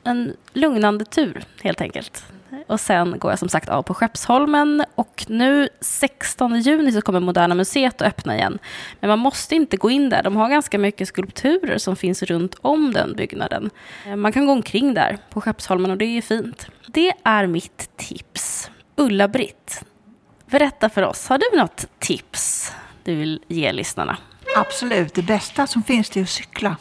Speaker 3: En lugnande tur helt enkelt. Och sen går jag som sagt av på Skeppsholmen och nu 16 juni så kommer Moderna Museet att öppna igen. Men man måste inte gå in där. De har ganska mycket skulpturer som finns runt om den byggnaden. Eh, man kan gå omkring där på Skeppsholmen och det är fint. Det är mitt tips. Ulla-Britt, berätta för oss. Har du något tips du vill ge lyssnarna?
Speaker 2: Absolut, det bästa som finns det är att cykla.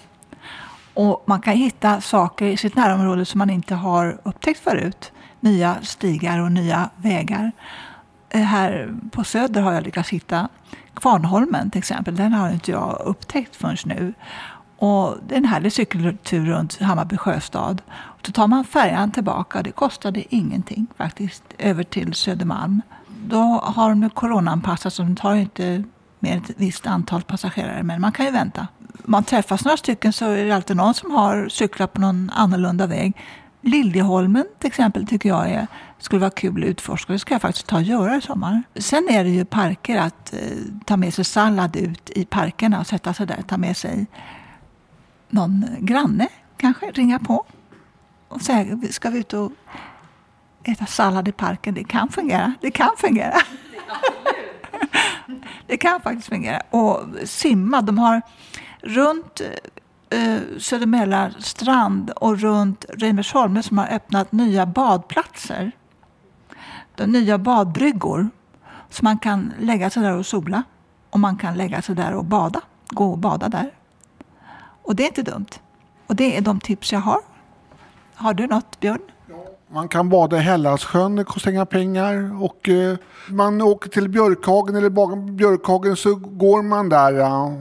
Speaker 2: Och man kan hitta saker i sitt närområde som man inte har upptäckt förut. Nya stigar och nya vägar. Eh, här på Söder har jag lyckats hitta Kvarnholmen till exempel. Den har inte jag upptäckt förrän nu. Och det är en härlig cykeltur runt Hammarby sjöstad. Och då tar man färjan tillbaka. Det kostade ingenting faktiskt, över till Södermalm. Då har de coronaanpassat så de tar ju inte mer än ett visst antal passagerare. Men man kan ju vänta. Man träffas några stycken så är det alltid någon som har cyklat på någon annorlunda väg. Liljeholmen till exempel tycker jag är, skulle vara kul att utforska. Det ska jag faktiskt ta och göra i sommar. Sen är det ju parker att eh, ta med sig sallad ut i parkerna och sätta sig där. Ta med sig någon granne kanske, ringa på och säga ska vi ut och äta sallad i parken. Det kan fungera. Det kan fungera. Det kan faktiskt fungera. Och simma, de har runt eh, Södermälla strand och runt Reimersholme som har öppnat nya badplatser. De nya badbryggor. Så man kan lägga sig där och sola. Och man kan lägga sig där och bada. Gå och bada där. Och det är inte dumt. Och det är de tips jag har. Har du något, Björn?
Speaker 4: Man kan bada i Hälladsjön, det kostar inga pengar. Och eh, man åker till Björkhagen eller bakom Björkhagen så går man där. Eh,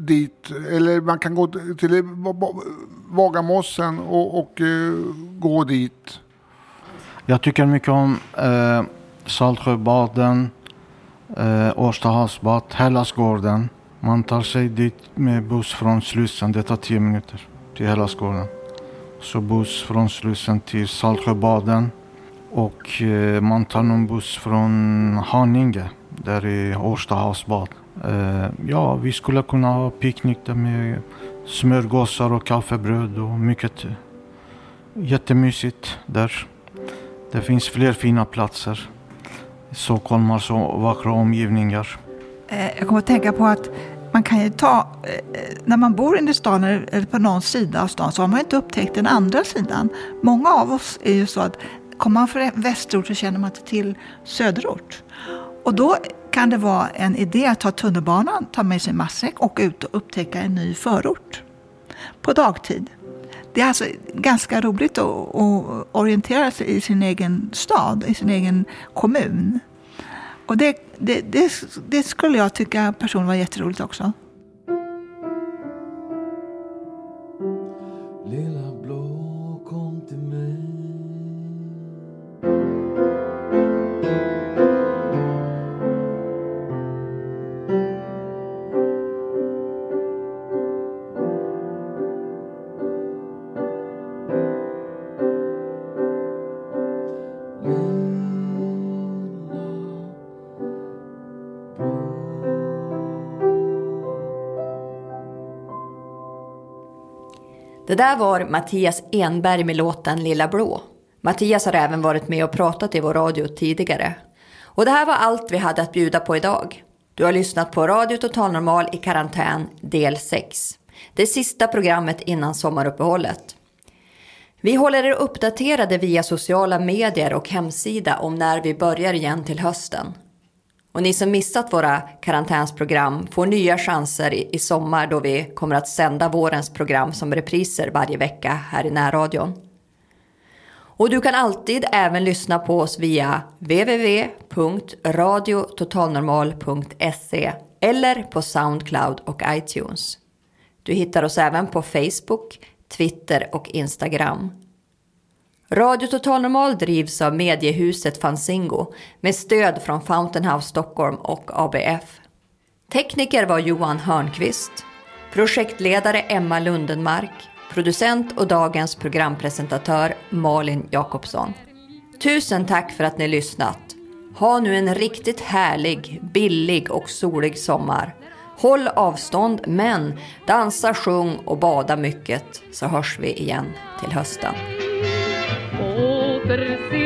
Speaker 4: dit. Eller man kan gå till Vagamossen och, och eh, gå dit.
Speaker 5: Jag tycker mycket om eh, Saltsjöbaden, eh, Årstahavsbad, Hellasgården. Man tar sig dit med buss från Slussen. Det tar tio minuter till Hellasgården. Så buss från Slussen till Saltsjöbaden. Och eh, man tar någon buss från Haninge. Där är Årsta havsbad. Eh, ja, vi skulle kunna ha picknick där med smörgåsar och kaffebröd och mycket eh, jättemysigt där. Det finns fler fina platser. Stockholm har så vackra omgivningar.
Speaker 2: Eh, jag kommer att tänka på att man kan ju ta, eh, när man bor inne i stan eller på någon sida av stan så har man inte upptäckt den andra sidan. Många av oss är ju så att kommer man från västerort så känner man inte till söderort. Och då kan det vara en idé att ta tunnelbanan, ta med sig matsäck och ut och upptäcka en ny förort på dagtid. Det är alltså ganska roligt att orientera sig i sin egen stad, i sin egen kommun. Och det, det, det, det skulle jag tycka personligen var jätteroligt också.
Speaker 1: Det där var Mattias Enberg med låten Lilla Blå. Mattias har även varit med och pratat i vår radio tidigare. Och det här var allt vi hade att bjuda på idag. Du har lyssnat på Radio Total Normal i karantän del 6. Det sista programmet innan sommaruppehållet. Vi håller er uppdaterade via sociala medier och hemsida om när vi börjar igen till hösten. Och ni som missat våra karantänsprogram får nya chanser i i sommar då vi kommer att sända vårens program som repriser varje vecka här i närradion. Och du kan alltid även lyssna på oss via www.radiototalnormal.se eller på Soundcloud och iTunes. Du hittar oss även på Facebook, Twitter och Instagram. Radio Total Normal drivs av mediehuset Fanzingo med stöd från Fountain House Stockholm och ABF. Tekniker var Johan Hörnqvist, projektledare Emma Lundenmark, producent och dagens programpresentatör Malin Jakobsson. Tusen tack för att ni lyssnat. Ha nu en riktigt härlig, billig och solig sommar. Håll avstånd men dansa, sjung och bada mycket så hörs vi igen till hösten.
Speaker 21: percibir.